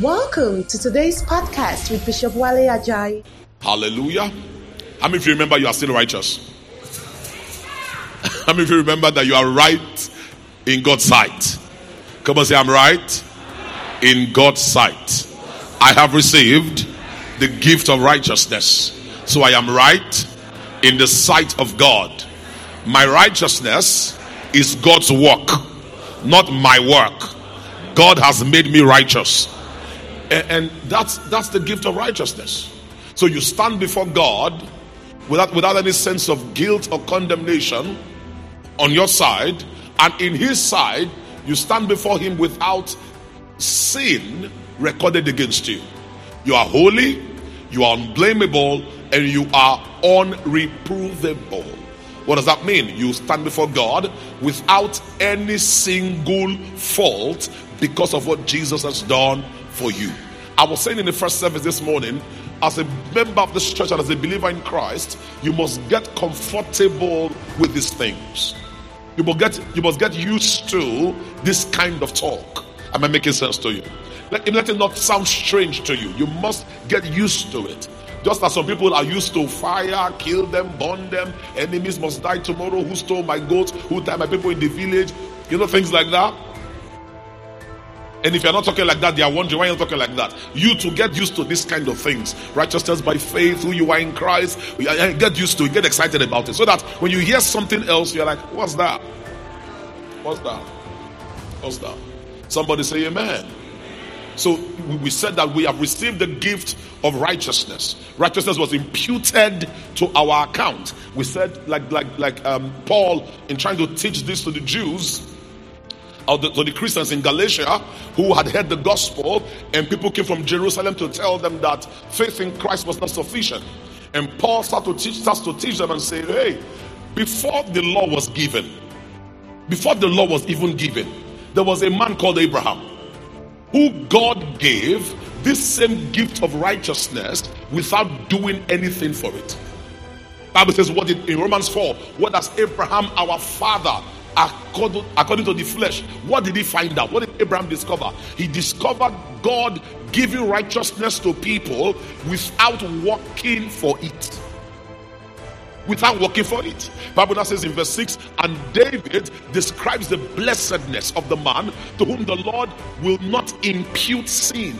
Welcome to today's podcast with Bishop Wale Ajayi. Hallelujah. How many of you remember you are still righteous? How many of you remember that you are right in God's sight? Come on, say, I'm right in God's sight. I have received the gift of righteousness. So I am right in the sight of God. My righteousness is God's work, not my work. God has made me righteous. And, and that's that's the gift of righteousness. So you stand before God without without any sense of guilt or condemnation on your side, and in his side, you stand before him without sin recorded against you. You are holy, you are unblameable, and you are unreprovable. What does that mean? You stand before God without any single fault because of what Jesus has done for you. I was saying in the first service this morning, as a member of this church and as a believer in Christ, you must get comfortable with these things. You must get you must get used to this kind of talk. Am I making sense to you? Let, let it not sound strange to you. You must get used to it. Just as some people are used to fire, kill them, burn them, enemies must die tomorrow. Who stole my goats? Who tied my people in the village? You know, things like that. And if you're not talking like that, they are wondering why you're talking like that. You to get used to this kind of things. Righteousness by faith, who you are in Christ. Get used to it, get excited about it. So that when you hear something else, you're like, what's that? What's that? What's that? Somebody say amen. So we said that we have received the gift of righteousness. Righteousness was imputed to our account. We said, like like like um, Paul, in trying to teach this to the Jews, or the, to the Christians in Galatia who had heard the gospel, and people came from Jerusalem to tell them that faith in Christ was not sufficient. And Paul started to teach, starts to teach them and say, Hey, before the law was given, before the law was even given, there was a man called Abraham who God gave this same gift of righteousness without doing anything for it. Bible says what did, in Romans 4, what does Abraham our father according, according to the flesh, what did he find out? What did Abraham discover? He discovered God giving righteousness to people without working for it. Without working for it. Bible now says in verse 6, and David describes the blessedness of the man to whom the Lord will not impute sin.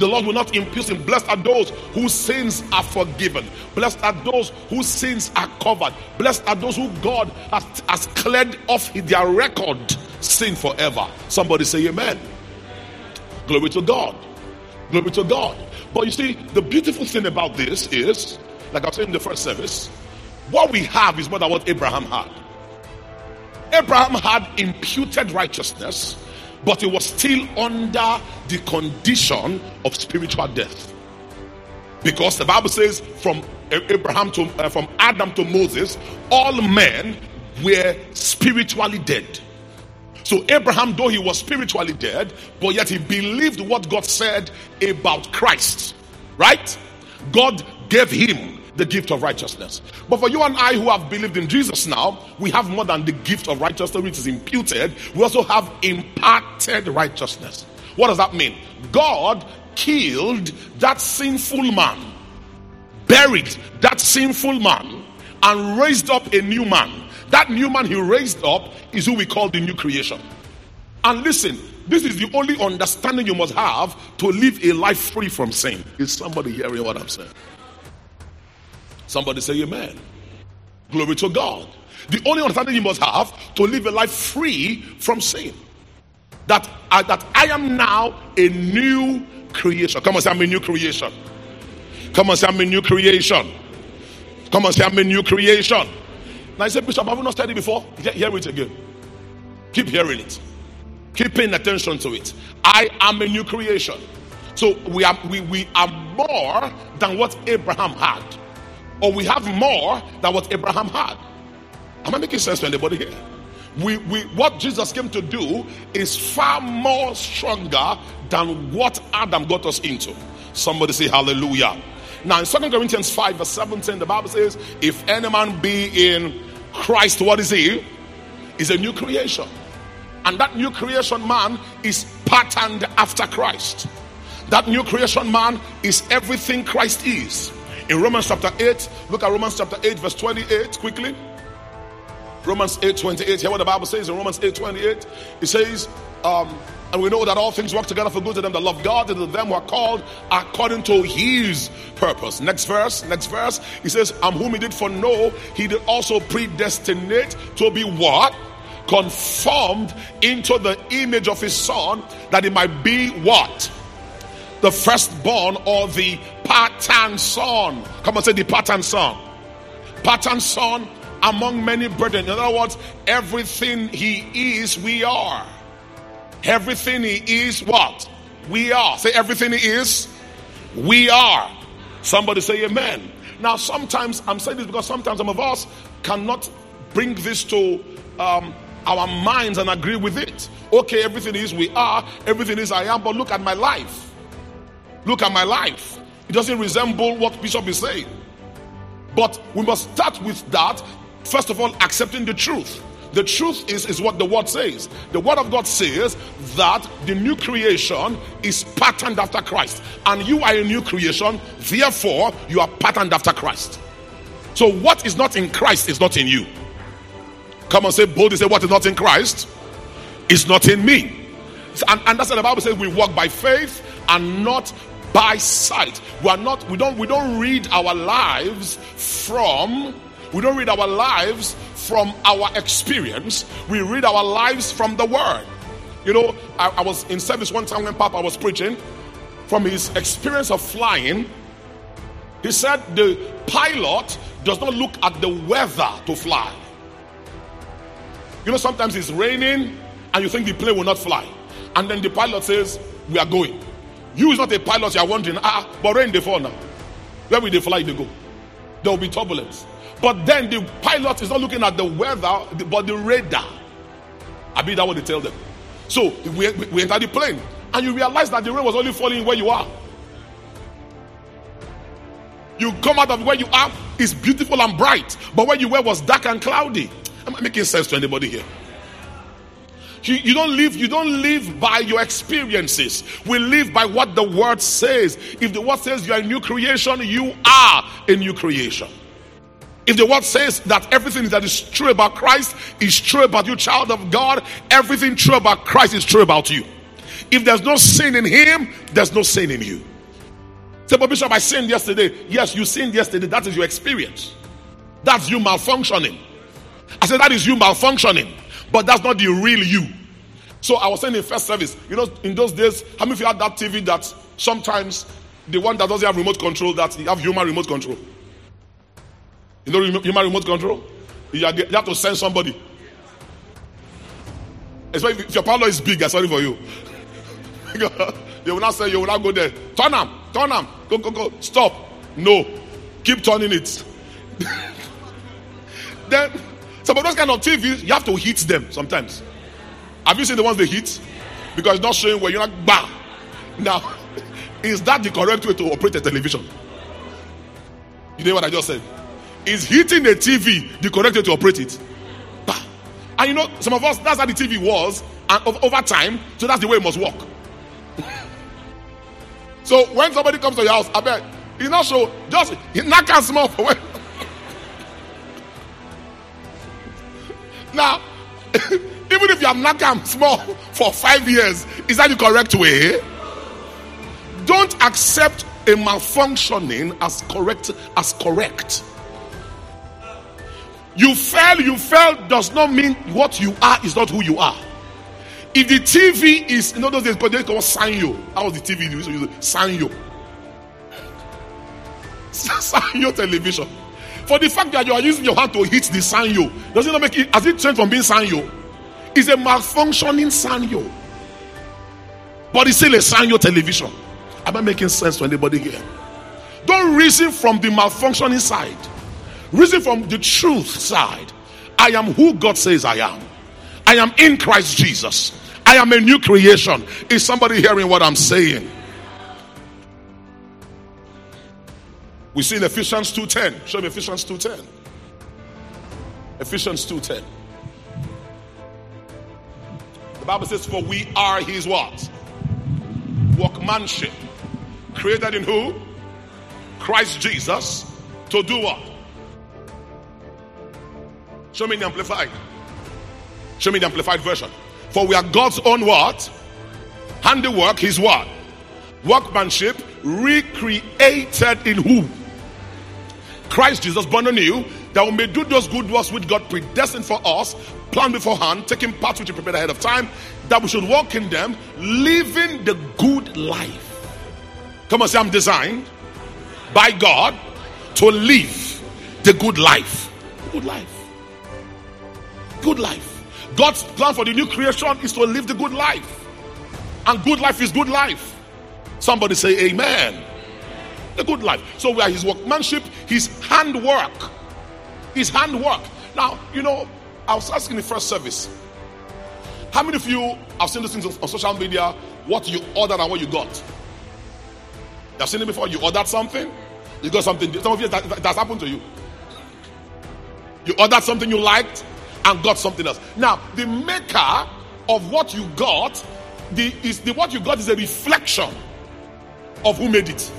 The Lord will not impute sin. Blessed are those whose sins are forgiven. Blessed are those whose sins are covered. Blessed are those who God has, has cleared off their record sin forever. Somebody say amen. Glory to God. Glory to God. But you see, the beautiful thing about this is, like I saying in the first service, what we have is more than what Abraham had. Abraham had imputed righteousness but it was still under the condition of spiritual death. Because the Bible says from Abraham to uh, from Adam to Moses, all men were spiritually dead. So Abraham, though he was spiritually dead, but yet he believed what God said about Christ. Right? God gave him the gift of righteousness. But for you and I who have believed in Jesus now, we have more than the gift of righteousness which is imputed, we also have imparted righteousness. What does that mean? God killed that sinful man, buried that sinful man, and raised up a new man. That new man he raised up is who we call the new creation. And listen, this is the only understanding you must have to live a life free from sin. Is somebody hearing what I'm saying? Somebody say amen. Glory to God. The only understanding you must have to live a life free from sin. That, uh, that I am now a new creation. Come on, say I'm a new creation. Come on, say I'm a new creation. Come on, say I'm a new creation. Now I said, Bishop, have you not studied before? Hear it again. Keep hearing it. Keep paying attention to it. I am a new creation. So we are we, we are more than what Abraham had or we have more than what Abraham had. Am I making sense to anybody here? We, we, what Jesus came to do is far more stronger than what Adam got us into. Somebody say hallelujah. Now in 2 Corinthians 5, verse 17, the Bible says, If any man be in Christ, what is he? Is a new creation. And that new creation man is patterned after Christ. That new creation man is everything Christ is. In Romans chapter 8, look at Romans chapter 8, verse 28 quickly. Romans 8 28. Hear what the Bible says in Romans 8 28. It says, um, and we know that all things work together for good to them that love God and to them who are called according to his purpose. Next verse, next verse. He says, And whom he did foreknow, he did also predestinate to be what? Conformed into the image of his son, that he might be what? The firstborn or the pattern son. Come on, say the pattern son. Pattern son among many brethren. In other words, everything he is, we are. Everything he is, what? We are. Say everything he is, we are. Somebody say amen. Now, sometimes I'm saying this because sometimes some of us cannot bring this to um, our minds and agree with it. Okay, everything is we are, everything is I am, but look at my life. Look at my life. It doesn't resemble what Bishop is saying. But we must start with that. First of all, accepting the truth. The truth is, is what the word says. The word of God says that the new creation is patterned after Christ. And you are a new creation, therefore, you are patterned after Christ. So, what is not in Christ is not in you. Come on, say boldly, say, What is not in Christ is not in me. And, and that's what the Bible says we walk by faith and not by sight. We are not, we don't, we don't read our lives from, we don't read our lives from our experience, we read our lives from the Word. You know, I, I was in service one time when Papa was preaching. From his experience of flying, he said the pilot does not look at the weather to fly. You know, sometimes it's raining and you think the plane will not fly. And then the pilot says, We are going. You is not a pilot, you are wondering, ah, but rain they fall now. Where will they fly they go? There will be turbulence. But then the pilot is not looking at the weather, but the radar. I mean, that what they tell them. So we, we enter the plane, and you realize that the rain was only falling where you are. You come out of where you are, it's beautiful and bright, but where you were was dark and cloudy. Am I making sense to anybody here? You, you, don't live, you don't live by your experiences. We live by what the word says. If the word says you are a new creation, you are a new creation. If the word says that everything that is true about Christ is true about you, child of God, everything true about Christ is true about you. If there's no sin in him, there's no sin in you. Say, but Bishop, I sinned yesterday. Yes, you sinned yesterday. That is your experience. That's you malfunctioning. I said, that is you malfunctioning. But that's not the real you. So I was saying in first service, you know, in those days, how many of you had that TV that sometimes the one that doesn't have remote control, that you have human remote control? You know human remote control? You have, to send somebody. Especially if your parlor is big, I'm sorry for you. they will not say you will not go there. Turn them, turn them, go, go, go. Stop. No. Keep turning it. then some of those kind of TVs, you have to hit them sometimes. Have you seen the ones they hit? Because it's not showing where you're not bam. Now, is that the correct way to operate a television? You know what I just said? Is hitting a TV the correct way to operate it? Bah. And you know, some of us, that's how the TV was, and over time, so that's the way it must work. so when somebody comes to your house, I bet he's not sure, just knock and small for when. Now, even if you have not them small for five years, is that the correct way? Don't accept a malfunctioning as correct as correct. You fell, you fell does not mean what you are is not who you are. If the TV is, in other days, they call Sanyo. How was the TV you? Sanyo. Sanyo television. For the fact that you are using your hand to hit the Sanyo, does it not make it, has it changed from being Sanyo? It's a malfunctioning Sanyo. But it's still a Sanyo television. Am I making sense to anybody here? Don't reason from the malfunctioning side. Reason from the truth side. I am who God says I am. I am in Christ Jesus. I am a new creation. Is somebody hearing what I'm saying? We see in Ephesians 2:10. Show me Ephesians 2:10. Ephesians 2:10. The Bible says, For we are his what? workmanship. Created in who? Christ Jesus. To do what? Show me the amplified. Show me the amplified version. For we are God's own what? Handiwork, his what? Workmanship recreated in who? Christ Jesus born anew, that we may do those good works which God predestined for us, planned beforehand, taking part which He prepared ahead of time, that we should walk in them, living the good life. Come on, say, I'm designed by God to live the good life. Good life. Good life. God's plan for the new creation is to live the good life. And good life is good life. Somebody say, Amen. The good life. So we are his workmanship, his handwork. His handwork. Now, you know, I was asking the first service. How many of you have seen these things on social media? What you ordered and what you got? You have seen it before? You ordered something, you got something. Some of you that, that's happened to you. You ordered something you liked and got something else. Now, the maker of what you got, the is the what you got is a reflection of who made it.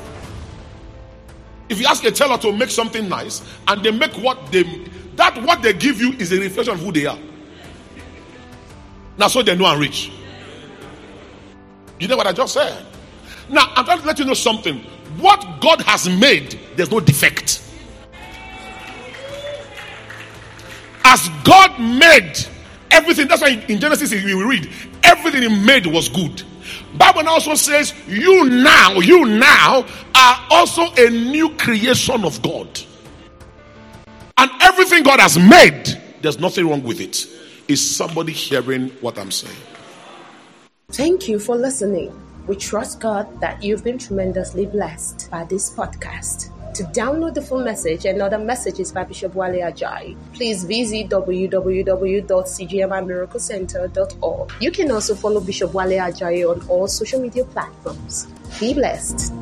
If you ask a teller to make something nice and they make what they that what they give you is a reflection of who they are. Now, so they know I'm rich. You know what I just said? Now, I'm trying to let you know something. What God has made, there's no defect. As God made everything, that's why in Genesis we read everything He made was good. Bible also says, You now, you now are also a new creation of God. And everything God has made, there's nothing wrong with it. Is somebody hearing what I'm saying? Thank you for listening. We trust God that you've been tremendously blessed by this podcast. To download the full message and other messages by Bishop Wale Ajayi, please visit www.cgmimiraclecenter.org. You can also follow Bishop Wale Ajayi on all social media platforms. Be blessed.